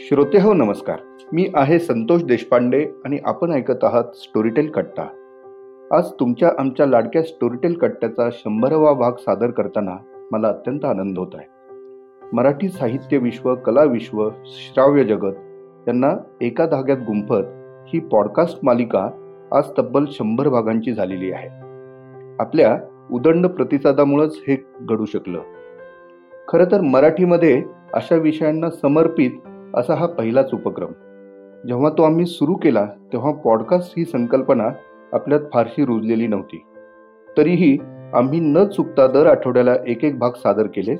श्रोते हो नमस्कार. मी आहे संतोष देशपांडे आणि आपण ऐकत आहात स्टोरीटेल कट्टा. आज तुमच्या आमच्या लाडक्या स्टोरीटेल कट्ट्याचा शंभरावा भाग सादर करताना मला अत्यंत आनंद होत आहे. मराठी साहित्य विश्व कला विश्व श्राव्य जगत यांना एका धाग्यात गुंफत ही पॉडकास्ट मालिका आज तब्बल शंभर भागांची झालेली आहे. आपल्या उदंड प्रतिसादामुळेच हे घडू शकलं. खरं तर मराठीमध्ये अशा विषयांना समर्पित असा हा पहिलाच उपक्रम. जेव्हा तो आम्ही सुरू केला तेव्हा पॉडकास्ट ही संकल्पना आपल्यात फारशी रुजलेली नव्हती. तरीही आम्ही न चुकता दर आठवड्याला एक एक भाग सादर केले.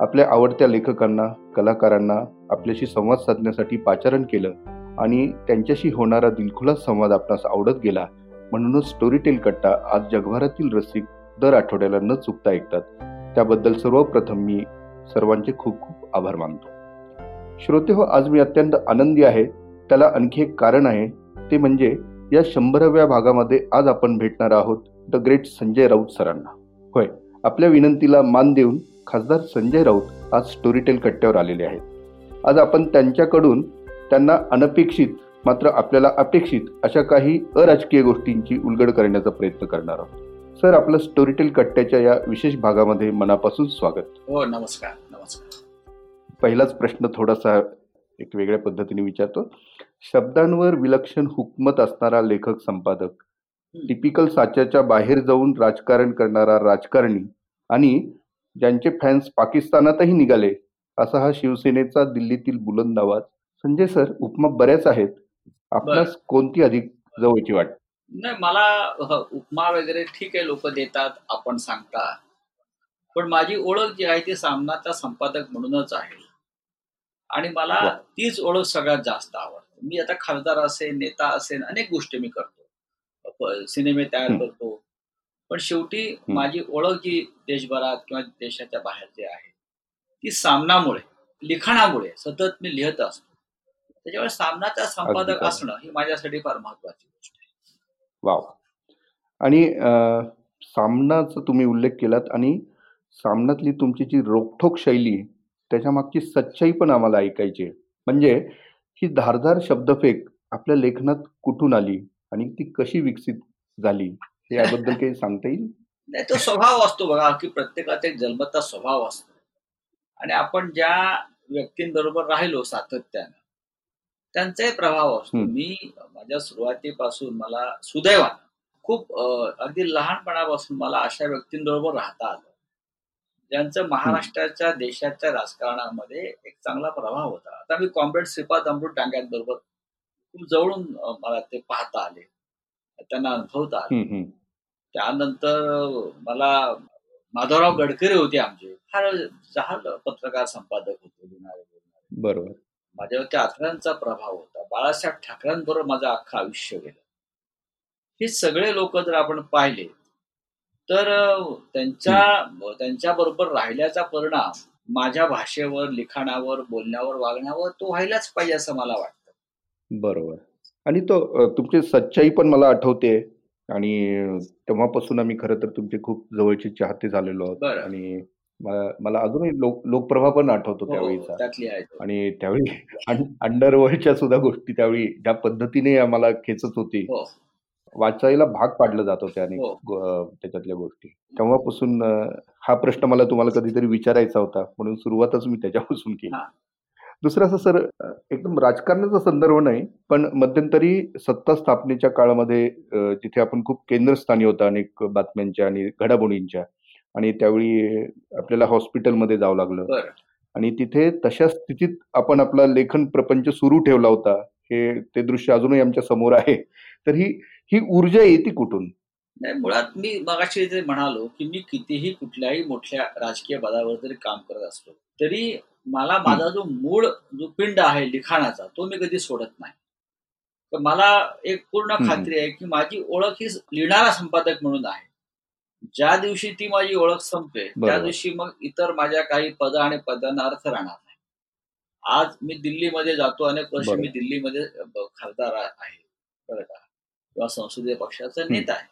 आपल्या आवडत्या लेखकांना कलाकारांना आपल्याशी संवाद साधण्यासाठी पाचारण केलं आणि त्यांच्याशी होणारा दिलखुलास संवाद आपणास आवडत गेला. म्हणूनच स्टोरी टेल कट्टा आज जगभरातील रसिक दर आठवड्याला न चुकता ऐकतात. त्याबद्दल सर्वप्रथम मी सर्वांचे खूप खूप आभार मानतो. श्रोते हो आज मी अत्यंत आनंदी आहे. त्याला आणखी एक कारण आहे. ते म्हणजे या शंभराव्या भागामध्ये आज आपण भेटणार आहोत द ग्रेट संजय राऊत सरांना. होय आपल्या विनंतीला मान देऊन खासदार संजय राऊत आज स्टोरीटेल कट्ट्यावर आलेले आहेत. आज आपण त्यांच्याकडून त्यांना अनपेक्षित मात्र आपल्याला अपेक्षित अशा काही अराजकीय गोष्टींची उलगड करण्याचा प्रयत्न करणार आहोत. सर आपलं स्टोरीटेल कट्ट्याच्या या विशेष भागामध्ये मनापासून स्वागत. हो नमस्कार नमस्कार. पहिलाच प्रश्न थोडासा एक वेगळ्या पद्धतीने विचारतो. शब्दांवर विलक्षण हुकमत असणारा लेखक संपादक. टिपिकल साच्याच्या बाहेर जाऊन राजकारण करणारा राजकारणी आणि ज्यांचे फॅन्स पाकिस्तानातही निघाले असा हा शिवसेनेचा दिल्लीतील बुलंद आवाज. संजय सर उपमा बऱ्याच आहेत. आपल्यास कोणती अधिक जवळची वाट? नाही मला उपमा वगैरे ठीक आहे लोक देतात आपण सांगता. पण माझी ओळख जी आहे ती सामनाचा संपादक म्हणूनच आहे. आणि मला तीच ओळख सगळ्यात जास्त आवडते. मी आता खासदार असेल नेता असेल अनेक गोष्टी मी करतो. सिनेमे तयार करतो. पण शेवटी माझी ओळख जी देशभरात किंवा देशाच्या बाहेर जे आहे ती सामनामुळे लिखाणामुळे सतत मी लिहित असतो. त्याच्यामुळे सामनाचा संपादक असणं ही माझ्यासाठी फार महत्वाची गोष्ट आहे. वाव. आणि सामनाचा तुम्ही उल्लेख केलात आणि सामनातली तुमची जी रोखोक शैली त्याच्या मागची सच्चाई पण आम्हाला ऐकायची आहे. म्हणजे ही धारधार शब्दफेक आपल्या लेखनात कुठून आली आणि ती कशी विकसित झाली हे याबद्दल काही सांगता येईल? नाही तो स्वभाव असतो बघा की प्रत्येकाचा एक जन्मता स्वभाव असतो. आणि आपण ज्या व्यक्तींबरोबर राहिलो सातत्यानं त्यांचाही प्रभाव असतो. मी माझ्या सुरुवातीपासून मला सुदैवान खूप अगदी लहानपणापासून मला अशा व्यक्तींबरोबर राहता आलं. ज्यांचं महाराष्ट्राच्या देशाच्या राजकारणामध्ये एक चांगला प्रभाव होता. आता मी कॉम्रेड श्रीपाद अमृत डांग्यांबरोबर खूप जवळून मला ते पाहता आले. त्यांना अनुभवता आले. त्यानंतर मला माधवराव गडकरी होते आमचे. फार जहाल पत्रकार संपादक होते लिहिणारे बरोबर. माझ्यावर त्या अथरांचा प्रभाव होता. बाळासाहेब ठाकरेंबरोबर माझं अख्खं आयुष्य गेलं. हे सगळे लोक जर आपण पाहिले तर त्यांच्या त्यांच्या बरोबर राहिल्याचा परिणाम माझ्या भाषेवर लिखाणावर बोलण्यावर वागण्यावर तो व्हायलाच पाहिजे असं मला वाटतं. बरोबर. आणि तो तुमची सच्चाई पण मला आठवते. आणि तेव्हापासून आम्ही खरं तर तुमचे खूप जवळचे चाहते झालेलो आहोत. आणि मला अजूनही लोक लोकप्रभा पण आठवतो हो, त्यावेळीचा. आणि त्यावेळी अंडरवर्ल्डच्या सुद्धा गोष्टी त्यावेळी ज्या पद्धतीने आम्हाला खेचत होती. हो. वाचायला भाग पाडलं जात होते आणि हो. त्याच्यातल्या गोष्टी. तेव्हापासून हा प्रश्न मला तुम्हाला कधीतरी विचारायचा होता म्हणून सुरुवातच मी त्याच्यापासून केली. दुसरं असं सर एकदम राजकारणाचा संदर्भ नाही पण मध्यंतरी सत्ता स्थापनेच्या काळामध्ये तिथे आपण खूप केंद्रस्थानी होता अनेक बातम्यांच्या आणि घडामोडींच्या आणि त्यावेळी आपल्याला हॉस्पिटलमध्ये जावं लागलं. आणि तिथे तशा स्थितीत आपण आपला लेखन प्रपंच सुरू ठेवला होता हे ते दृश्य अजूनही आमच्यासमोर आहे. तर ही ही ऊर्जा येते कुठून? नाही मुळात मी मगाशी जे म्हणालो की मी कितीही कुठल्याही मोठ्या राजकीय पदावर जरी काम करत असतो तरी मला माझा जो मूळ जो पिंड आहे लिखाणाचा तो मी कधी सोडत नाही. तर मला एक पूर्ण खात्री आहे की माझी ओळख ही लिहिणारा संपादक म्हणून आहे. ज्या दिवशी ती माझी ओळख संपते त्या दिवशी मग इतर माझ्या काही पद आणि पदांना अर्थ राहणार नाही. आज मी दिल्लीमध्ये जातो अनेक वर्ष मी दिल्लीमध्ये खासदार आहे. बरं का? किंवा संसदीय पक्षाचा नेता आहे.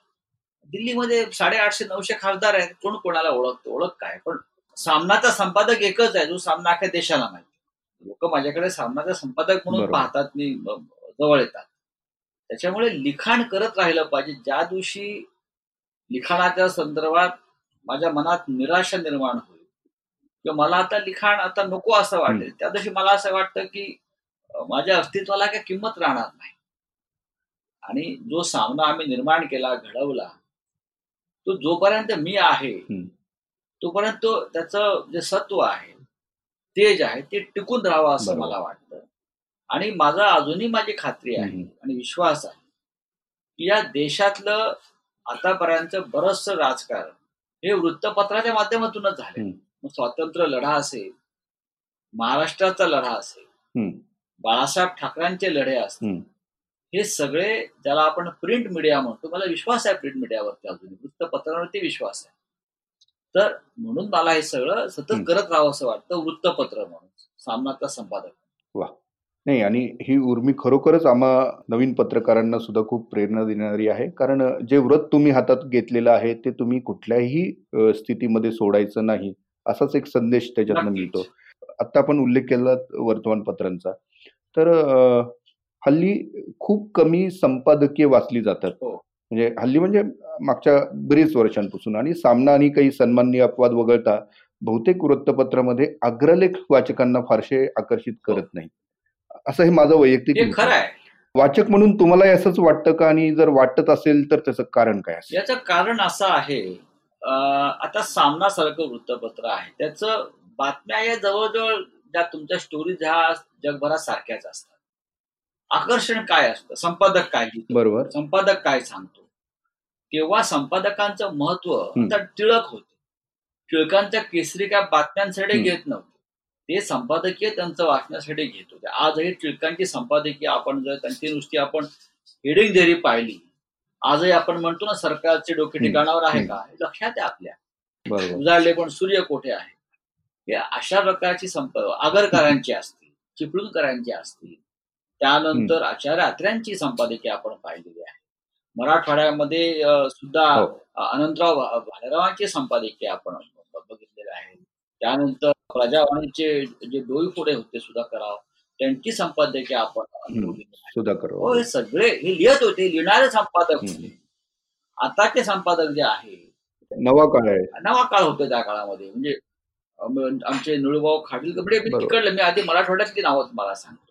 दिल्लीमध्ये साडेआठशे नऊशे खासदार आहेत. कोण कोणाला ओळखतो? ओळख काय? पण सामनाचा संपादक एकच आहे जो सामना अख्या देशाला माहिती लोक माझ्याकडे सामनाचा संपादक म्हणून. पाहतात मी जवळ येतात. त्याच्यामुळे लिखाण करत राहिलं पाहिजे. ज्या दिवशी लिखाणाच्या संदर्भात माझ्या मनात निराशा निर्माण होईल किंवा मला आता लिखाण आता नको असं वाटेल त्या दिवशी मला असं वाटतं की माझ्या अस्तित्वाला काही किंमत राहणार नाही. आणि जो सामना आम्ही निर्माण केला घडवला तो जोपर्यंत मी आहे. तोपर्यंत तो त्याचं जे सत्व आहे तेज आहे ते टिकून राहावं असं. मला वाटतं आणि माझा अजूनही माझी खात्री आहे. आणि विश्वास आहे की या देशातलं आतापर्यंत बरचसं राजकारण हे वृत्तपत्राच्या माध्यमातूनच झाले. मग स्वातंत्र्य लढा असेल महाराष्ट्राचा लढा असेल. बाळासाहेब ठाकरेंचे लढे असतील. हे सगळे ज्याला आपण प्रिंट मीडिया म्हणतो मला विश्वास आहे प्रिंट मीडियावरती अजून वृत्तपत्रावरती विश्वास आहे. तर म्हणून मला हे सगळं सतत. करत राहावं असं वाटतं वृत्तपत्र म्हणून सामनाचा संपादक. नाही आणि ही उर्मी खरोखरच आम्हा नवीन पत्रकारांना सुद्धा खूप प्रेरणा देणारी आहे. कारण जे व्रत तुम्ही हातात घेतलेलं आहे ते तुम्ही कुठल्याही स्थितीमध्ये सोडायचं नाही असाच एक संदेश त्याच्यातनं. मिळतो. आता आपण उल्लेख केला वर्तमानपत्रांचा. तर हल्ली खूप कमी संपादकीय वाचली जातात. हो. म्हणजे हल्ली म्हणजे मागच्या बरीच वर्षांपासून आणि सामना आणि काही सन्माननीय अपवाद वगळता बहुतेक वृत्तपत्रामध्ये अग्रलेख वाचकांना फारसे आकर्षित करत नाही असं हे माझं वैयक्तिक हे खरं आहे. वाचक म्हणून तुम्हाला असंच वाटतं का? आणि जर वाटत असेल तर त्याचं कारण काय याचं कारण असं आहे आता सामनासारखं वृत्तपत्र आहे. त्याचं बातम्या या जवळजवळ ज्या तुमच्या स्टोरीज ह्या जगभरात सारख्याच असतात. आकर्षण काय असतं? संपादक काय बरोबर. संपादक काय सांगतो? तेव्हा संपादकांचं महत्त्व. आता टिळक होते. टिळकांच्या केसरी काय बातम्यांसाठी. घेत नव्हते. ते संपादकीय त्यांचं वाचण्यासाठी घेत होते. आजही टिळकांची संपादकीय आपण जर त्यांची नुसती आपण हेडिंग जरी पाहिली आजही आपण म्हणतो ना सरकारचे डोके. ठिकाणावर आहे. का? हे लक्षात आहे आपल्या. उजाडले पण सूर्य कोठे आहे? हे अशा प्रकारची संप आगरकरांची असतील चिपळूणकरांची असतील त्यानंतर आचार्य अत्र्यांची संपादकीय आपण पाहिलेली आहे. मराठवाड्यामध्ये सुद्धा हो. अनंतराव भा- भालेरावांची संपादकीय आपण बघितलेले आहे. त्यानंतर प्रजावाणीचे जे डोईफोडे होते सुधाकरराव त्यांची संपादकीय आपण. सुधाकर हो हे सगळे हे लिहित होते लिहिणारे संपादक आताचे संपादक जे आहे नवा काळ आहे. नवा काळ होतो त्या काळामध्ये. म्हणजे आमचे निळूभाऊ बरोबर. तिकडलं. मी आधी मराठवाड्यातली नावं तुम्हाला सांगतो.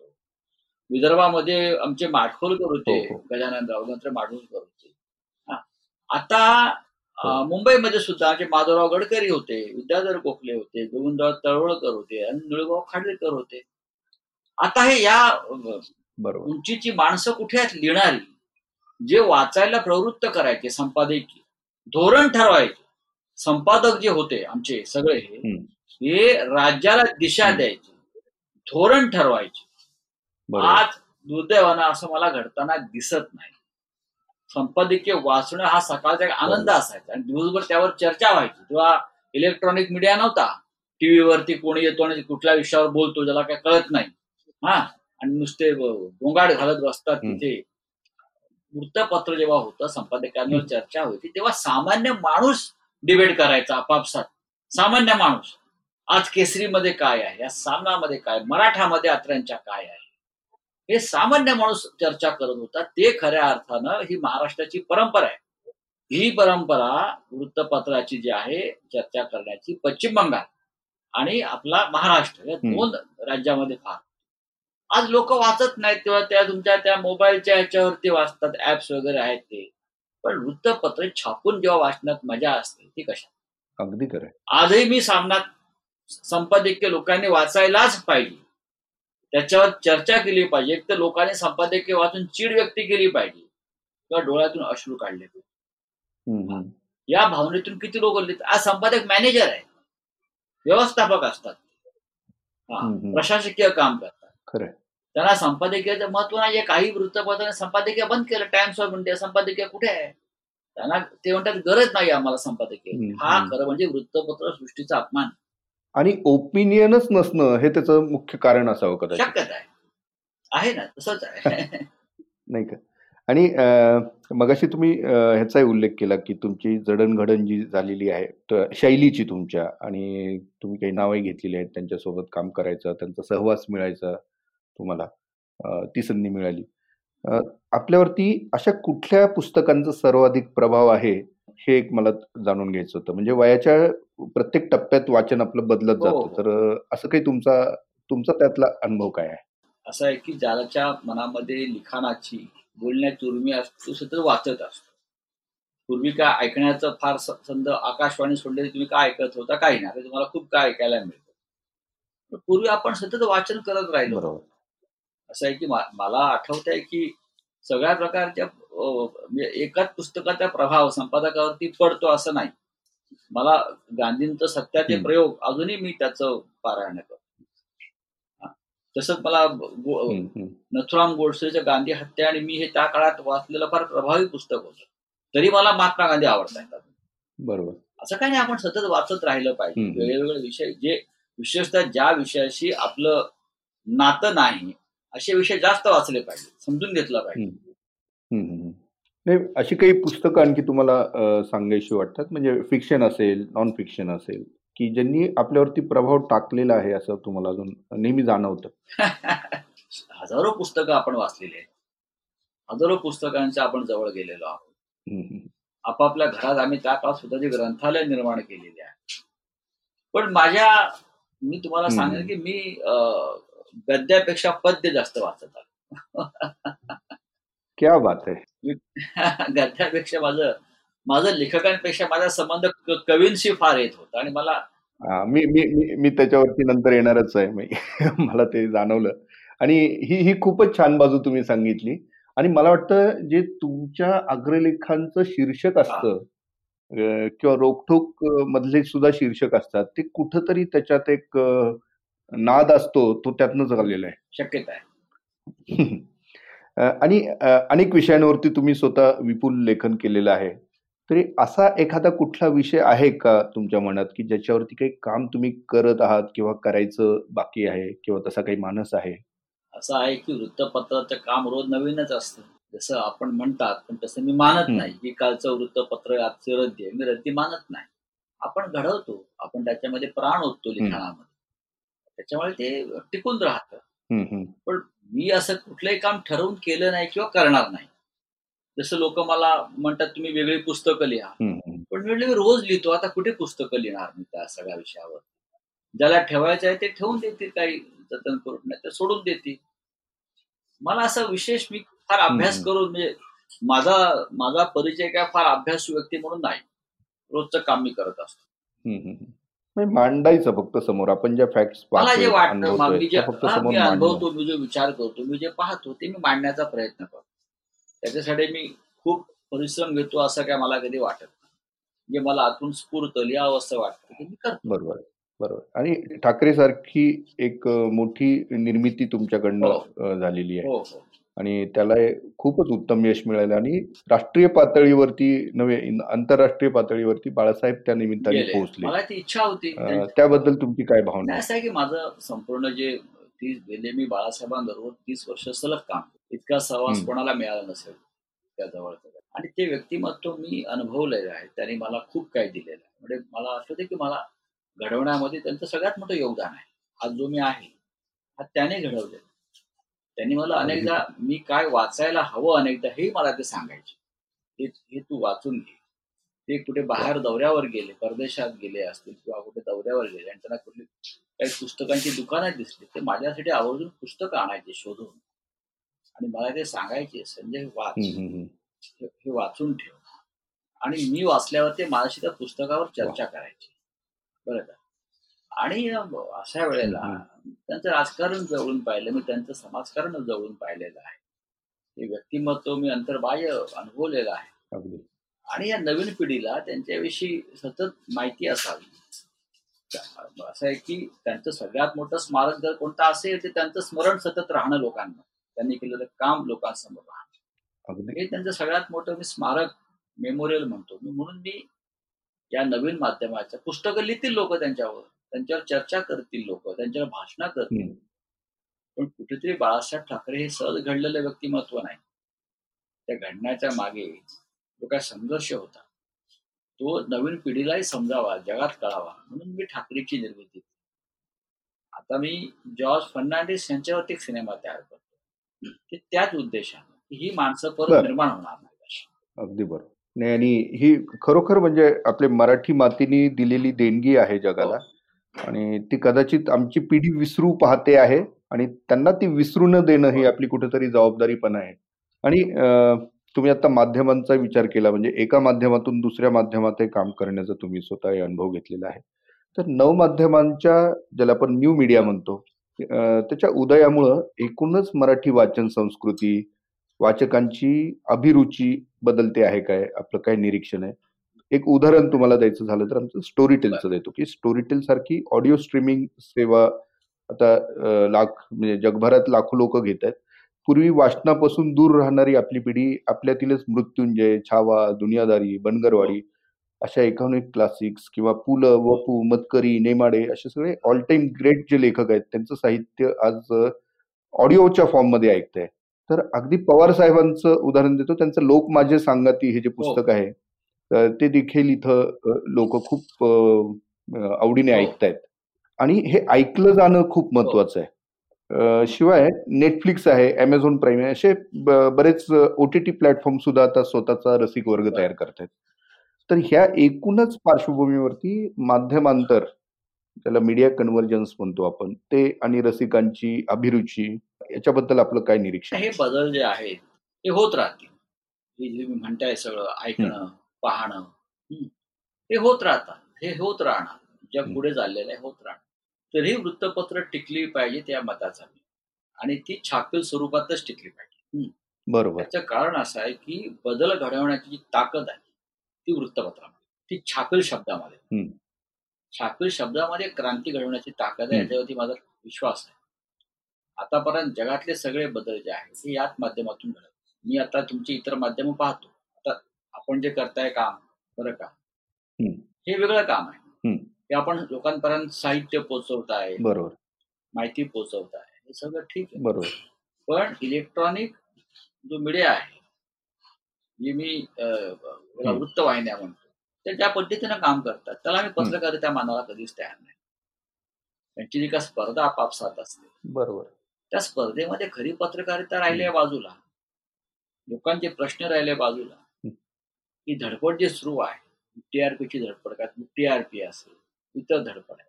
विदर्भामध्ये आमचे माडखोलकर होते हो. गजाननराव नंतर माडखोलकर होते हा. आता हो. मुंबईमध्ये सुद्धा आमचे माधवराव गडकरी होते विद्याधर गोखले होते गोविंदराव तळवळकर होते आणि निळूभाऊ खाडीलकर होते. आता हे या उंचीची माणसं कुठे आहेत? लिहिणारी. जे वाचायला प्रवृत्त करायचे संपादकीय. धोरण ठरवायचे. संपादक जे होते आमचे सगळे हे राज्याला दिशा. द्यायचे. धोरण ठरवायचे. आज दुर्दैवानं असं मला घडताना दिसत नाही. संपादकीय वाचणं हा सकाळचा एक आनंद असायचा. आणि दिवसभर त्यावर चर्चा व्हायची. तेव्हा इलेक्ट्रॉनिक मीडिया नव्हता टीव्हीवरती कोणी येतो आणि कुठल्या विषयावर बोलतो ज्याला काय कळत नाही. हा? आणि नुसते गोंगाट घालत बसतात. तिथे. वृत्तपत्र जेव्हा होतं संपादकांवर चर्चा होती तेव्हा सामान्य माणूस डिबेट करायचा आपापसात. सामान्य माणूस. आज केसरीमध्ये काय आहे? या सामनामध्ये काय? मराठामध्ये अत्र्यांच्या काय आहे? हे सामान्य माणूस चर्चा करत होता ते खऱ्या अर्थानं ही महाराष्ट्राची परंपरा आहे. ही परंपरा वृत्तपत्राची जी आहे चर्चा करण्याची पश्चिम बंगाल आणि आपला महाराष्ट्र या. दोन राज्यामध्ये फार. आज लोक वाचत नाहीत तेव्हा त्या तुमच्या त्या मोबाईलच्या ह्याच्यावरती वाचतात ऍप्स वगैरे आहेत ते. पण वृत्तपत्र छापून जेव्हा वाचण्यात मजा असते ती कशा? अगदी खरं आजही मी सामनात संपादकीय लोकांनी वाचायलाच पाहिजे. त्याच्यावर चर्चा केली पाहिजे. एक तर लोकांनी संपादकीय वाचून चीड व्यक्त केली पाहिजे. किंवा डोळ्यातून अश्रू काढले पाहिजे. या भावनेतून किती लोक आज संपादक मॅनेजर आहे व्यवस्थापक असतात. प्रशासकीय काम करतात. खरंय. त्यांना संपादकीयचं महत्त्व नाही काही वृत्तपत्राने संपादकीय बंद केलं. टाइम्स ऑफ इंडिया संपादकीय कुठे आहे? त्यांना ते म्हणतात गरज नाही आम्हाला संपादकीय. हा. खरं म्हणजे वृत्तपत्र सृष्टीचा अपमान. आणि ओपिनियनच नसणं हे त्याचं मुख्य कारण असावं कदाचित. आहे. ना तसंच आहे. नाही का? आणि मगाशी तुम्ही ह्याचाही उल्लेख केला की तुमची जडणघडण जी झालेली आहे शैलीची तुमच्या आणि तुम्ही काही नावही घेतलेली आहेत त्यांच्यासोबत काम करायचं त्यांचा सहवास मिळायचा तुम्हाला ती संधी मिळाली. आपल्यावरती अशा कुठल्या पुस्तकांचा सर्वाधिक प्रभाव आहे हे एक मला जाणून घ्यायचं होतं. म्हणजे वयाच्या प्रत्येक टप्प्यात वाचन आपलं बदलत हो, जातं. हो. तर असं काही तुमचा तुमचा त्यातला अनुभव काय आहे? असं आहे की ज्याच्या मनामध्ये लिखाणाची बोलण्याची उर्मी असतो सतत वाचत असतो. पूर्वी काय ऐकण्याचं फार संद आकाशवाणी सोडले तुम्ही काय ऐकत होता? काही नाही. तुम्हाला खूप काय ऐकायला मिळतं. पूर्वी आपण सतत वाचन करत राहिलो. असं आहे की मला आठवत आहे की सगळ्या प्रकारच्या म्हणजे एकाच पुस्तकाचा प्रभाव संपादकावरती पडतो असं नाही. मला गांधींचं सत्याचे प्रयोग अजूनही मी त्याचं पारायण करतो. तसंच मला नथुराम गोडसेचं गांधी हत्या आणि मी हे त्या काळात वाचलेलं फार प्रभावी पुस्तक होतं. तरी मला महात्मा गांधी आवडतात बरोबर. असं काही नाही आपण सतत वाचत राहिलं पाहिजे. वेगवेगळे विषय जे विशेषतः ज्या विषयाशी आपलं नातं नाही असे विषय जास्त वाचले पाहिजे समजून घेतलं पाहिजे. नाही अशी काही पुस्तकं आणखी तुम्हाला सांगायची वाटतात? म्हणजे फिक्शन असेल नॉन फिक्शन असेल की ज्यांनी आपल्यावरती प्रभाव टाकलेला आहे असं तुम्हाला अजून नेहमी जाणवतं? हजारो पुस्तकं आपण वाचलेली आहेत. हजारो पुस्तकांच्या आपण जवळ गेलेलो आहोत. आपापल्या घरात आम्ही त्या काळात स्वतःचे ग्रंथालय निर्माण केलेले आहे. पण माझ्या मी तुम्हाला सांगेन की मी गद्यापेक्षा पद्य जास्त वाचत आलो. क्या बात आहे गद्यापेक्षा माझं माझं लेखकांपेक्षा माझा संबंध कवींशी फार येत होता आणि मला मी मी मी त्याच्यावरती नंतर येणारच आहे. मी मला ते जाणवलं. आणि ही ही खूपच छान बाजू तुम्ही सांगितली. आणि मला वाटतं जे तुमच्या अग्रलेखांचं शीर्षक असतं किंवा रोखोक मधले सुद्धा शीर्षक असतात ते कुठंतरी त्याच्यात एक नाद असतो तो त्यातनंच आलेला आहे. शक्यता आहे. आणि अनेक विषयांवरती तुम्ही स्वतः विपुल लेखन केलेलं आहे. तरी असा एखादा कुठला विषय आहे का तुमच्या मनात की ज्याच्यावरती काही काम तुम्ही करत आहात किंवा करायचं बाकी आहे किंवा तसा काही मानस आहे? असं आहे की वृत्तपत्राचं काम रोज नवीनच असतं. जसं आपण म्हणतात पण तसं मी मानत नाही की कालचं वृत्तपत्र आजचं रद्दी मी रद्दी मानत नाही. आपण घडवतो. आपण त्याच्यामध्ये प्राण ओततो लिखाणामध्ये. त्याच्यामुळे ते टिकून राहतं. पण मी असं कुठलंही काम ठरवून केलं नाही किंवा करणार नाही. जसं लोक मला म्हणतात तुम्ही वेगळी पुस्तकं लिहा. पण मी रोज लिहितो. आता कुठे पुस्तकं लिहिणार मी त्या सगळ्या विषयावर? ज्याला ठेवायचं आहे ते ठेवून देतील काही जतन करून नाही तर सोडून देतील मला असं विशेष मी फार अभ्यास करून म्हणजे माझा माझा परिचय काय फार अभ्यासू व्यक्ती म्हणून नाही. रोजचं काम मी करत असतो. मांडायचं फक्त समोर. आपण ज्या फॅक्ट मला जे वाटतं मी जे अनुभवतो मी जो विचार करतो मी जे पाहतो ते मी मांडण्याचा प्रयत्न करतो. त्याच्यासाठी मी खूप परिश्रम घेतो असं काय मला कधी वाटत नाही. म्हणजे मला आतून स्फूर्त लिहावं असं वाटतं की मी करतो. बरोबर बरोबर. आणि ठाकरे सारखी एक मोठी निर्मिती तुमच्याकडनं हो. झालेली आहे. हो, हो. आणि त्याला खूपच उत्तम यश मिळालं. आणि राष्ट्रीय पातळीवरती नव्हे आंतरराष्ट्रीय पातळीवरती बाळासाहेब त्या निमित्ताने पोहोचले. मला ती इच्छा होती. त्याबद्दल तुमची काय भावना असं आहे की माझं संपूर्ण जे तीस गेले मी बाळासाहेबांबरोबर तीस वर्ष सलग काम इतका सहवास कोणाला मिळाला नसेल त्या जवळचं. आणि ते व्यक्तिमत्व मी अनुभवलेलं आहे. त्यांनी मला खूप काही दिलेलं आहे. म्हणजे मला आठवते की मला घडवण्यामध्ये त्यांचं सगळ्यात मोठं योगदान आहे. आज जो मी आहे हा त्याने घडवलेलं त्यांनी मला अनेकदा मी काय वाचायला हवं अनेकदा हे मला ते सांगायचे. हे तू वाचून घे. ते कुठे बाहेर दौऱ्यावर गेले परदेशात गेले असतील किंवा कुठे दौऱ्यावर गेले आणि त्यांना कुठली काही पुस्तकांची दुकानं दिसली ते माझ्यासाठी आवर्जून पुस्तकं आणायचे शोधून. आणि मला ते सांगायचे संजय वाच. हे वाचून ठेव. आणि मी वाचल्यावर ते माझ्याशी त्या पुस्तकावर चर्चा करायची. बरं का? आणि अशा वेळेला त्यांचं राजकारण जवळून पाहिलं मी त्यांचं समाजकारण जवळून पाहिलेलं आहे. हे व्यक्तिमत्व मी अंतर्बाह्य अनुभवलेलं आहे. आणि या नवीन पिढीला त्यांच्याविषयी सतत माहिती असावी. असं आहे की त्यांचं सगळ्यात मोठं स्मारक जर कोणतं असेल तर त्यांचं स्मरण सतत राहणं लोकांना. त्यांनी केलेलं काम लोकांसमोर राहणं. हे त्यांचं सगळ्यात मोठं मी स्मारक मेमोरियल म्हणतो. म्हणून मी या नवीन माध्यमाच्या पुस्तकं लिहितील लोक त्यांच्यावर. त्यांच्यावर चर्चा करतील लोक त्यांच्यावर भाषण करतील पण कुठेतरी बाळासाहेब ठाकरे हे सहज घडलेलं व्यक्तिमत्व नाही. त्या घडण्याच्या मागे जो काय संघर्ष होता तो नवीन पिढीलाही समजावा जगात कळावा म्हणून मी ठाकरेची निर्मिती आता मी जॉर्ज फर्नांडिस यांच्यावरती एक सिनेमा तयार करतो की त्याच उद्देशाने ही माणसं परत निर्माण होणार नाही अगदी बरोबर. नाही आणि ही खरोखर म्हणजे आपले मराठी मातीने दिलेली देणगी आहे जगाला. हो. आणि ती कदाचित आमची पिढी विसरू पाहते आहे आणि त्यांना ती विसरू न देणं ही आपली कुठेतरी जबाबदारी पण आहे. आणि तुम्ही आता माध्यमांचा विचार केला म्हणजे एका माध्यमातून दुसऱ्या माध्यमात काम करण्याचा तुम्ही स्वतः अनुभव घेतलेला आहे. तर नवमाध्यमांच्या ज्याला आपण न्यू मीडिया म्हणतो त्याच्या उदयामुळं एकूणच मराठी वाचन संस्कृती वाचकांची अभिरुची बदलते आहे काय? आपलं काय निरीक्षण आहे? एक उदाहरण तुम्हाला द्यायचं झालं तर आमचं स्टोरी टेलचं देतो की स्टोरी टेल सारखी ऑडिओ स्ट्रीमिंग सेवा आता लाख म्हणजे जगभरात लाखो लोक घेत आहेत. पूर्वी वाचनापासून दूर राहणारी आपली पिढी आपल्यातीलच मृत्युंजय छावा दुनियादारी बनगरवाडी अशा एकावनिक क्लासिक्स किंवा पु ल वपू मतकरी नेमाडे असे सगळे ऑल टाइम ग्रेट जे लेखक आहेत त्यांचं साहित्य आज ऑडिओच्या फॉर्ममध्ये ऐकतंय. तर अगदी पवार साहेबांचं उदाहरण देतो. त्यांचं लोक माझे सांगाती हे जे हो. पुस्तक आहे ते देखील इथं लोक खूप आवडीने हो. ऐकतायत. आणि हे ऐकलं जाणं खूप हो. महत्वाचं आहे. शिवाय नेटफ्लिक्स आहे अमेझॉन प्राईम आहे असे बरेच ओटीटी प्लॅटफॉर्म सुद्धा आता स्वतःचा रसिक वर्ग तयार करतायत. तर ह्या एकूणच पार्श्वभूमीवरती माध्यमांतर त्याला मीडिया कन्व्हर्जन्स म्हणतो आपण ते आणि रसिकांची अभिरुची याच्याबद्दल आपलं काय निरीक्षण हे बदल जे आहेत ते होत राहतील. म्हणताय सगळं ऐकणं पाहणं. हे. होत राहतात. हे होत राहणार. जग पुढे चाललेलं आहे होत राहणार. तरी वृत्तपत्र टिकली पाहिजे त्या मताचा. मी आणि ती छापील स्वरूपातच टिकली पाहिजे. बरोबर. त्याचं कारण असं आहे की बदल घडवण्याची जी ताकद आहे ती वृत्तपत्रामध्ये ती छापील शब्दामध्ये. छापील शब्दामध्ये क्रांती घडवण्याची ताकद आहे याच्यावरती माझा विश्वास आहे. आतापर्यंत जगातले सगळे बदल जे आहेत हे याच माध्यमातून घडत मी आता तुमची इतर माध्यम पाहतो. आपण जे करताय काम बरं का? हे वेगळं काम आहे. हे आपण लोकांपर्यंत साहित्य पोहोचवत आहे बरोबर. माहिती पोहोचवत आहे हे सगळं ठीक आहे. बरोबर. पण इलेक्ट्रॉनिक जो मीडिया आहे जे मी वृत्तवाहिन्या म्हणतो ते ज्या पद्धतीनं काम करतात त्याला मी पत्रकारिता मानायला कधीच तयार नाही. त्यांची जी का स्पर्धा आपापसात असते. बरोबर. त्या स्पर्धेमध्ये खरी पत्रकारिता राहिली बाजूला. लोकांचे प्रश्न राहिले बाजूला. ही धडपड जे सुरू आहे टीआरपीची धडपड काय टीआरपी असेल इतर धडपड आहे.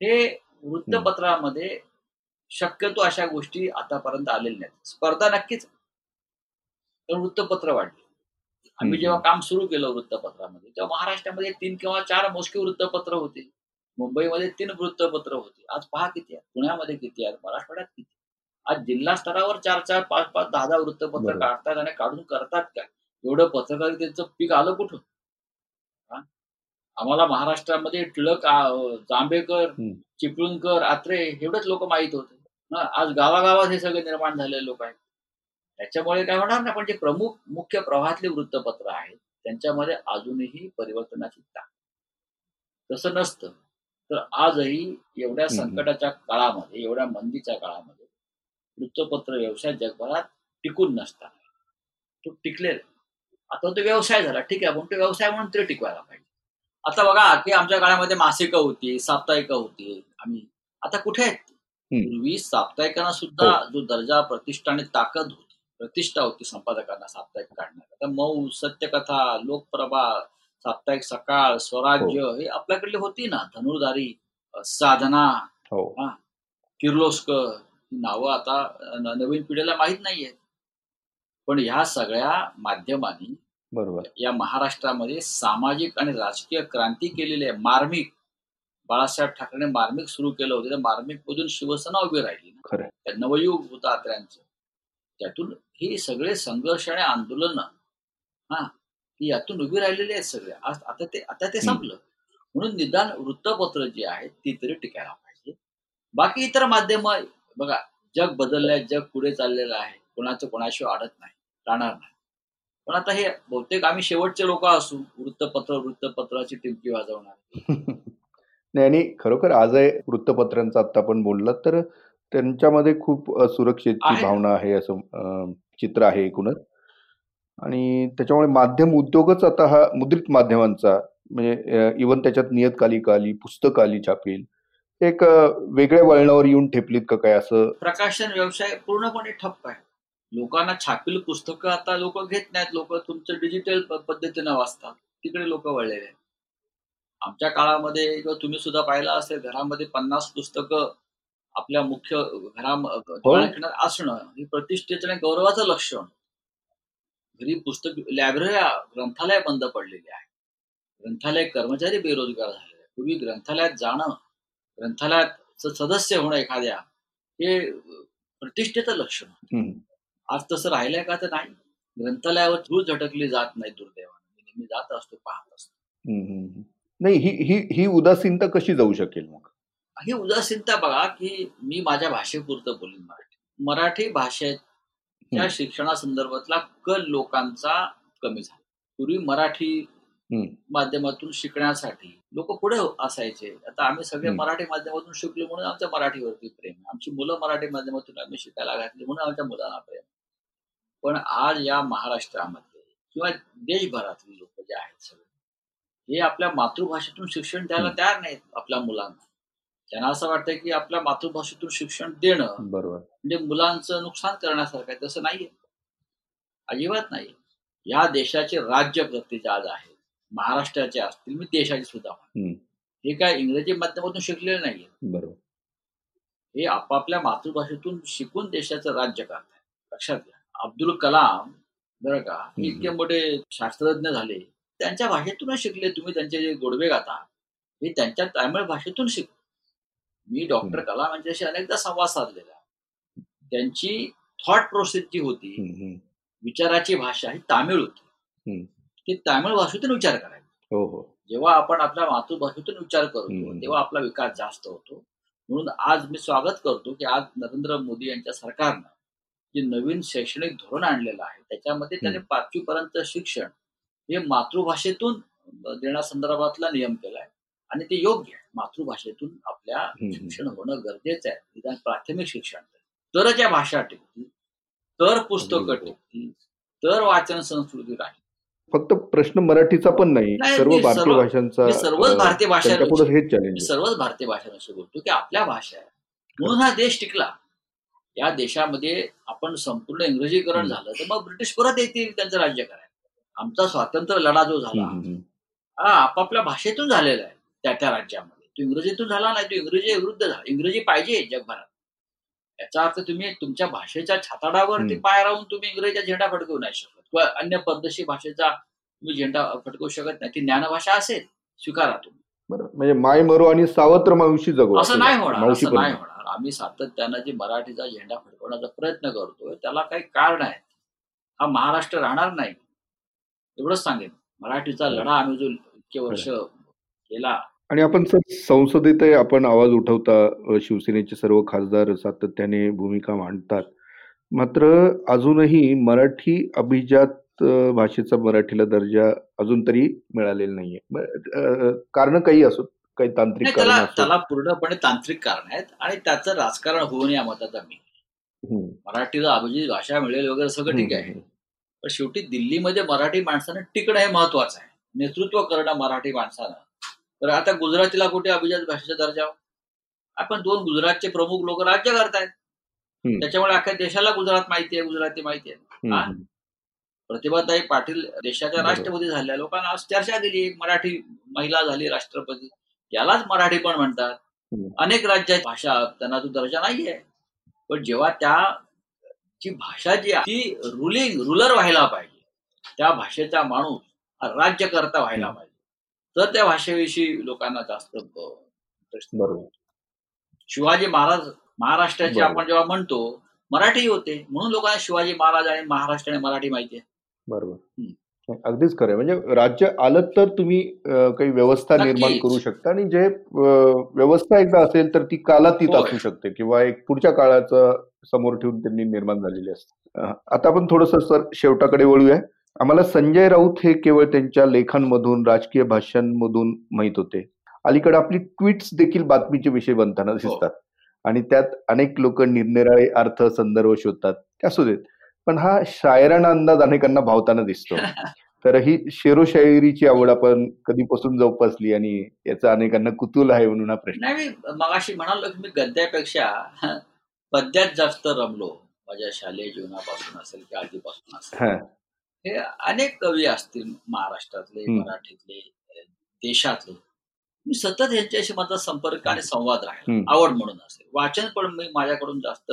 हे वृत्तपत्रामध्ये शक्यतो अशा गोष्टी आतापर्यंत आलेल्या नाहीत. स्पर्धा नक्कीच वृत्तपत्र वाढली. आम्ही जेव्हा काम सुरू केलं वृत्तपत्रामध्ये तेव्हा महाराष्ट्रामध्ये तीन किंवा चार मोजके वृत्तपत्र होते. मुंबईमध्ये तीन वृत्तपत्र होती. आज पहा किती आहेत. पुण्यामध्ये किती आहेत. मराठवाड्यात किती आज जिल्हा स्तरावर चार चार पाच पाच दहा दहा वृत्तपत्र काढतात आणि काढून करतात काय? एवढं पत्रकारितेचं पीक आलं कुठून? आम्हाला महाराष्ट्रामध्ये टिळक जांभेकर चिपळूणकर आत्रे एवढेच लोक माहीत होते. आज गावागावात हे सगळे निर्माण झालेले लोक आहेत. त्याच्यामुळे काय होणार ना पण जे प्रमुख मुख्य प्रवाहातले वृत्तपत्र आहेत त्यांच्यामध्ये अजूनही परिवर्तनाची ताकद तसं नसतं. तर आजही एवढ्या संकटाच्या काळामध्ये एवढ्या मंदीच्या काळामध्ये वृत्तपत्र व्यवसाय जगभरात टिकून नसतात तो टिकले आता तो व्यवसाय झाला ठीक आहे पण तो व्यवसाय म्हणून तरी टिकवायला पाहिजे आता बघा की आमच्या काळामध्ये मासिकं होती साप्ताहिकं होती आम्ही आता कुठे आहेत पूर्वी साप्ताहिकांना सुद्धा हो. जो दर्जा प्रतिष्ठा आणि ताकद होती प्रतिष्ठा होती संपादकांना साप्ताहिक काढण्यात आता मऊ सत्यकथा लोकप्रभा साप्ताहिक सकाळ स्वराज्य हो. हे आपल्याकडली होती ना धनुर्धारी साधना हो. किर्लोस्कर ही नावं आता नवीन पिढीला माहीत नाहीये पण ह्या सगळ्या माध्यमांनी बरोबर. या महाराष्ट्रामध्ये सामाजिक आणि राजकीय क्रांती केलेली आहे. मार्मिक बाळासाहेब ठाकरे मार्मिक सुरू केलं होतं. त्या मार्मिक मधून शिवसेना उभी राहिली नवयुग होता त्यांचं त्यातून हे सगळे संघर्ष आणि आंदोलन हा यातून उभी राहिलेली आहेत सगळे. आता ते आता ते संपलं. म्हणून निदान वृत्तपत्र जे आहेत ती तरी टिकायला पाहिजे. बाकी इतर माध्यम बघा जग बदललंय जग पुढे चाललेलं आहे. कोणाचं कोणाशिवाय अडत नाही. राहणार नाही. पण आता हे बहुतेक आम्ही शेवटचे लोक असू वृत्तपत्र वृत्तपत्राची टिमकी वाजवणार. नाही आणि खरोखर आज आहे वृत्तपत्रांचं आता आपण बोललात तर त्यांच्यामध्ये खूप सुरक्षेची भावना आहे असं चित्र आहे एकूणच. आणि त्याच्यामुळे माध्यम उद्योगच आता हा मुद्रित माध्यमांचा म्हणजे इवन त्याच्यात नियतकालिका आली पुस्तक आली छापील एक वेगळ्या वळणावर येऊन ठेपलीत का काय असं? प्रकाशन व्यवसाय पूर्णपणे ठप्प आहे. लोकांना छापील पुस्तकं आता लोक घेत नाहीत. लोक तुमचं डिजिटल पद्धतीनं वाचतात. तिकडे लोक वळलेले आहेत. आमच्या काळामध्ये किंवा तुम्ही सुद्धा पाहिलं असेल घरामध्ये पन्नास पुस्तकं आपल्या मुख्य घरामध्ये हो. असणं ही प्रतिष्ठेचं आणि गौरवाचं लक्षण. घरी पुस्तक लायब्ररी ग्रंथालय बंद पडलेली आहे. ग्रंथालय कर्मचारी बेरोजगार झाले पूर्वी ग्रंथालयात जाणं ग्रंथालयात सदस्य होणं एखाद्या हे प्रतिष्ठेचं लक्षण. आज तसं राहिलंय का तर नाही. ग्रंथालयावर धूळ झटकली जात नाही दुर्दैवाने. नेहमी जात असतो पाहत असतो. नाही ही ही ही उदासीनता कशी जाऊ शकेल मग? ही उदासीनता बघा की मी माझ्या भाषेपुरतं बोलीन मराठी. मराठी भाषेच्या शिक्षणासंदर्भातला कल लोकांचा कमी झाला. पूर्वी मराठी माध्यमातून शिकण्यासाठी लोक पुढे असायचे. आता आम्ही सगळे मराठी माध्यमातून शिकलो म्हणून आमच्या मराठीवरती प्रेम आमची मुलं मराठी माध्यमातून आम्ही शिकायला घातली म्हणून आमच्या मुलांना प्रेम पण आज या महाराष्ट्रामध्ये किंवा देशभरातली लोक जे आहेत सगळे हे आपल्या मातृभाषेतून शिक्षण द्यायला तयार नाहीत आपल्या मुलांना. त्यांना असं वाटतं की आपल्या मातृभाषेतून शिक्षण देणं बरोबर. म्हणजे मुलांचं नुकसान करण्यासारखं आहे तसं नाहीये. अजिबात नाही या देशाचे राज्य प्रत्येक आज आहे महाराष्ट्राचे असतील मी देशाचे सुद्धा हे. काय इंग्रजी माध्यमातून शिकलेले नाहीये. बरोबर. हे आपापल्या मातृभाषेतून शिकून देशाचं राज्य करतात लक्षात घ्या. अब्दुल कलाम बरं का इतके मोठे शास्त्रज्ञ झाले. त्यांच्या भाषेतूनच शिकले तुम्ही त्यांचे जे गोडवे गाता. हे त्यांच्या तामिळ भाषेतून शिक मी डॉक्टर कलाम यांच्याशी अनेकदा संवाद साधलेला. त्यांची थॉट प्रोसेस जी होती विचाराची भाषा ही तामिळ होती. ती तामिळ भाषेतून विचार करायचा. हो हो. जेव्हा आपण आपल्या मातृभाषेतून विचार करतो तेव्हा आपला विकास जास्त होतो. म्हणून आज मी स्वागत करतो की आज नरेंद्र मोदी यांच्या सरकारनं जे नवीन शैक्षणिक धोरण आणलेलं आहे त्याच्यामध्ये त्याने पाचवी पर्यंत शिक्षण हे मातृभाषेतून देण्यासंदर्भातला नियम केलाय आणि ते योग्य आहे. मातृभाषेतून आपल्या शिक्षण होणं गरजेचं आहे. निदान प्राथमिक शिक्षण तरच या भाषा टिकतील तर पुस्तकं टिकतील तर वाचन संस्कृती राहील. फक्त प्रश्न मराठीचा पण नाही. सर्व भारतीय भाषांचा सर्वच भारतीय भाषा हेच चॅलेंज सर्वच भारतीय भाषांशी बोलतो की आपल्या भाषा आहे. म्हणून हा देश टिकला. या देशामध्ये आपण संपूर्ण इंग्रजीकरण झालं तर मग ब्रिटिश परत येतील त्यांचं राज्य करायला. आमचा स्वातंत्र्य लढा जो झाला हा आपापल्या भाषेतून झालेला आहे त्या त्या राज्यामध्ये. तो इंग्रजीतून झाला नाही तो इंग्रजी विरुद्ध झाला. इंग्रजी पाहिजे जगभरात. याचा अर्थ तुम्ही तुमच्या भाषेच्या छाताडावरती पाय राहून तुम्ही इंग्रजीचा झेंडा फडकवू नाही शकत. किंवा अन्य पद्धती भाषेचा तुम्ही झेंडा फटकवू शकत नाही. ती ज्ञानभाषा असेल स्वीकारा तुम्ही. म्हणजे माय मरो आणि सावत्र मावशी जगू. असं नाही होणार असं नाही. होणार. आम्ही सातत्यानं जे मराठीचा झेंडा फडकवण्याचा प्रयत्न करतोय त्याला काही कारण आहे हा महाराष्ट्र राहणार नाही. एवढंच सांगेन. मराठीचा लढा आम्ही जो इतके वर्ष केला. आणि आपण संसदेत आपण आवाज उठवता शिवसेनेचे सर्व खासदार सातत्याने भूमिका मांडतात. मात्र अजूनही मराठी अभिजात भाषेचा मराठीला दर्जा अजून तरी मिळालेला नाहीये. कारण काही असो? काही तांत्रिक त्याला त्याला पूर्णपणे तांत्रिक कारण आहेत आणि त्याचं राजकारण होऊन या मताचा मी मराठीला अभिजित भाषा मिळेल वगैरे सगळं ठीक आहे. पण शेवटी दिल्लीमध्ये मराठी माणसानं टिकणं हे महत्वाचं आहे. नेतृत्व करणं मराठी माणसानं. तर आता गुजरातीला कुठे अभिजात भाषेचा दर्जा आपण दोन गुजरातचे प्रमुख लोक राज्य करतायत. त्याच्यामुळे अख्ख्या देशाला गुजरात माहिती आहे गुजराती माहिती आहे. प्रतिभाताई पाटील देशाच्या राष्ट्रपती झाल्या लोकांना आज चर्चा दिली मराठी महिला झाली राष्ट्रपती. यालाच मराठी पण म्हणतात. अनेक राज्यात भाषा त्यांना तो दर्जा नाहीये. पण जेव्हा त्या ची भाषा जी आहे ती रुलिंग रुलर व्हायला पाहिजे. त्या भाषेचा माणूस राज्यकर्ता व्हायला पाहिजे. तर त्या भाषेविषयी लोकांना जास्त बरोबर. शिवाजी महाराज महाराष्ट्राचे आपण जेव्हा म्हणतो मराठी होते. म्हणून लोकांना शिवाजी महाराज आणि महाराष्ट्र आणि मराठी माहिती आहे. बरोबर. अगदीच खरं म्हणजे राज्य आलं तर तुम्ही काही व्यवस्था निर्माण करू शकता आणि जे व्यवस्था एकदा असेल तर ती कालातीत असू शकते किंवा एक पुढच्या काळाचं समोर ठेवून त्यांनी निर्माण झालेली असते. आता आपण थोडस सर शेवटाकडे वळूया. आम्हाला संजय राऊत हे केवळ त्यांच्या लेखांमधून राजकीय भाषांमधून माहीत होते. अलीकडे आपली ट्विट्स देखील बातमीचे विषय बनताना हो. दिसतात. आणि त्यात अनेक लोक निरनिराळे अर्थ संदर्भ शोधतात. असू देत. पण हा शायराना अंदाज अनेकांना भावताना दिसतो. तर ही शेरो शायरीची आवड आपण कधीपासून जोपासली आणि याचं अनेकांना कुतूल आहे म्हणून हा प्रश्न. नाही मी मगाशी म्हणालो की मी गद्यापेक्षा पद्यात जास्त रमलो. माझ्या शालेय जीवनापासून असेल की आधीपासून असेल. हा. अनेक कवी असतील महाराष्ट्रातले. मराठीतले देशातले. मी सतत यांच्याशी माझा संपर्क आणि संवाद राहील. आवड म्हणून असेल. वाचन पण मी माझ्याकडून जास्त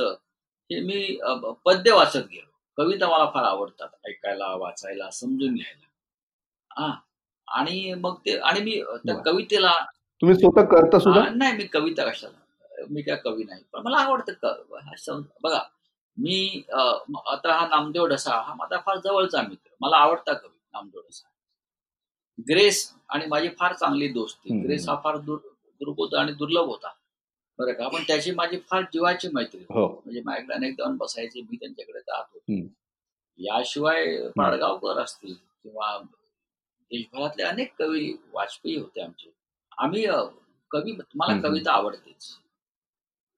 हे मी पद्य वाचत गेलो. कविता मला फार आवडतात ऐकायला वाचायला समजून घ्यायला. हा. आणि मग ते आणि मी त्या. कवितेला तुम्ही स्वतः करता सुद्धा? नाही मी कविता कशाला? मी काय कवी नाही पण मला आवडतं बघा मी आता हा नामदेव ढसा हा माझा फार जवळचा मित्र. मला आवडता कवी नामदेव ढसा. ग्रेस आणि माझी फार चांगली दोस्ती. ग्रेस हा फार दुर दुर्बोध आणि दुर्लभ होता. बरं का? पण त्याची माझी फार जीवाची मैत्री. हो. म्हणजे माझ्याकडे अनेक जाऊन बसायचे मी त्यांच्याकडे जात होतो. याशिवाय पाडगावकर असतील किंवा देशभरातले अनेक कवी वाजपेयी होते आमचे. आम्ही कवी मला. कविता आवडतेच.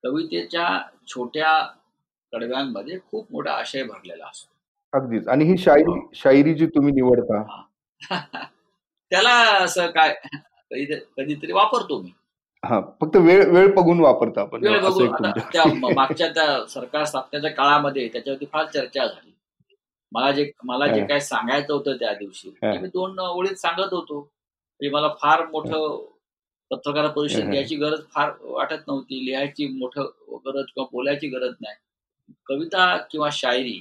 कवितेच्या छोट्या कडव्यांमध्ये खूप मोठा आशय भरलेला असतो. अगदीच. आणि ही शायरी शायरी जी तुम्ही निवडता? त्याला असं काय कधी कधीतरी वापरतो मी. हा फक्त वेळ वेळ बघून वापरता आपण मागच्या त्या सरकार स्थापनेच्या काळामध्ये त्याच्यावरती फार चर्चा झाली मला जे मला जे. काय सांगायचं होतं त्या दिवशी मी दोन ओळीत सांगत होतो म्हणजे मला फार मोठं पत्रकार परिषद. घ्यायची गरज फार वाटत नव्हती लिहायची मोठं गरज किंवा बोलायची गरज नाही कविता किंवा शायरी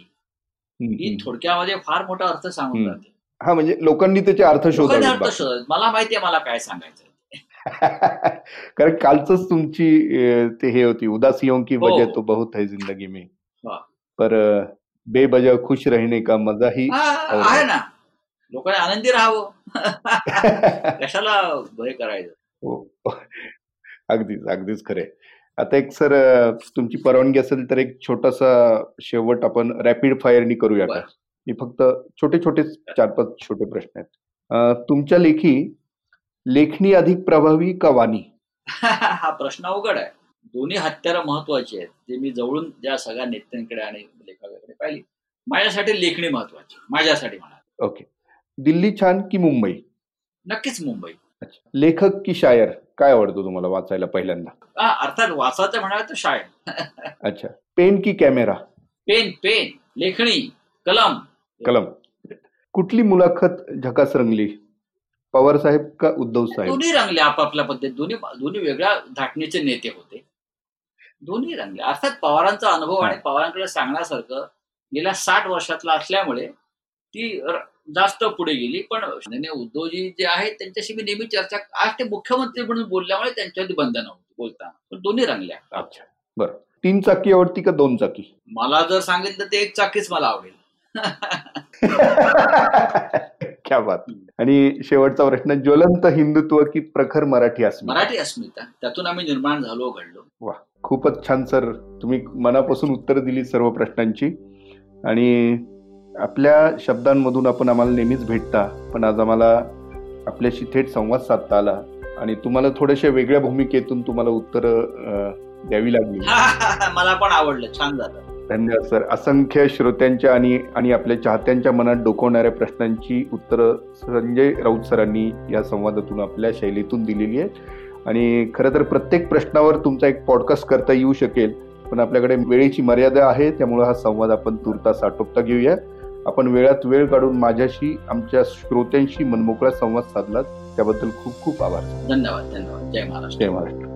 ही. थोडक्यामध्ये फार मोठा अर्थ सांगून. जाते हा म्हणजे लोकांनी त्याचे अर्थ. शोधत मला माहितीये मला काय सांगायचं कारण कालच तुमची ते हे होती उदासियों की हो. वजह तो बहुत है जिंदगी में. पर बेबजा खुश रहने का मजा ही हा, हो. आहे ना लोकांनी आनंदी राहावं कशाला भय करायचं हो. अगदीच अगदीच खरे आता एक सर तुमची परवानगी असेल तर एक छोटासा शेवट आपण रॅपिड फायरनी करूया का. मी फक्त छोटे छोटे चार पाच छोटे प्रश्न आहेत तुमच्या लेखी लेखणी अधिक प्रभावी का वाणी? हा प्रश्न अवघड आहे. दोन्ही हत्यारं महत्वाची आहेत. जे मी जवळून ज्या सगळ्या नेत्यांकडे आणि लेखकाकडे पाहिली. माझ्यासाठी लेखणी महत्वाची. माझ्यासाठी म्हणा. ओके दिल्ली छान की मुंबई? नक्कीच मुंबई. लेखक की शायर? काय आवडतं तुम्हाला वाचायला पहिल्यांदा? अर्थात वाचायचं म्हणाल तर शाळेत अच्छा. पेन की कॅमेरा? Pen pen. लेखणी. कलम. कलम. कुठली मुलाखत झकास रंगली? पवार साहेब का उद्धव साहेब? दोन्ही रंगले आपापल्या पद्धतीत. दोन्ही दोन्ही वेगळ्या धाटणीचे नेते होते. दोन्ही रंगले. अर्थात पवारांचा अनुभव आणि पवारांकडे सांगण्यासारखं गेल्या साठ वर्षातला असल्यामुळे ती जास्त पुढे गेली. पण उद्धवजी जे आहेत त्यांच्याशी मी नेहमी चर्चा आज ते मुख्यमंत्री म्हणून बोलल्यामुळे त्यांच्यावरती बंधन होती बोलताना पण दोन्ही रंगल्या. अच्छा. बरं. तीन चाकी आवडती का दोन चाकी? मला जर सांगितलं तर एक चाकीच मला आवडेल. क्या बात. आणि शेवटचा प्रश्न ज्वलंत हिंदुत्व की प्रखर मराठी अस्मिता? मराठी अस्मिता. त्यातून आम्ही निर्माण झालो घडलो. खूपच छान सर. तुम्ही मनापासून उत्तर दिली सर्व प्रश्नांची. आणि आपल्या शब्दांमधून आपण आम्हाला नेहमीच भेटता पण आज आम्हाला आपल्याशी थेट संवाद साधता आला. आणि तुम्हाला थोड्याशा वेगळ्या भूमिकेतून तुम्हाला उत्तर द्यावी लागली. मला पण आवडलं. छान झालं. धन्यवाद सर. असंख्य श्रोत्यांच्या आणि आणि आपल्या चाहत्यांच्या मनात डोकवणाऱ्या प्रश्नांची उत्तरं संजय राऊत सरांनी या संवादातून आपल्या शैलीतून दिलेली आहेत. आणि खरं तर प्रत्येक प्रश्नावर तुमचा एक पॉडकास्ट करता येऊ शकेल पण आपल्याकडे वेळेची मर्यादा आहे त्यामुळे हा संवाद आपण तुर्तास आटोपता घेऊया. आपण वेळात वेळ काढून माझ्याशी आमच्या श्रोत्यांशी मनमोकळा संवाद साधलात. त्याबद्दल खूप खूप आभार धन्यवाद धन्यवाद. जय महाराष्ट्र. जय महाराष्ट्र.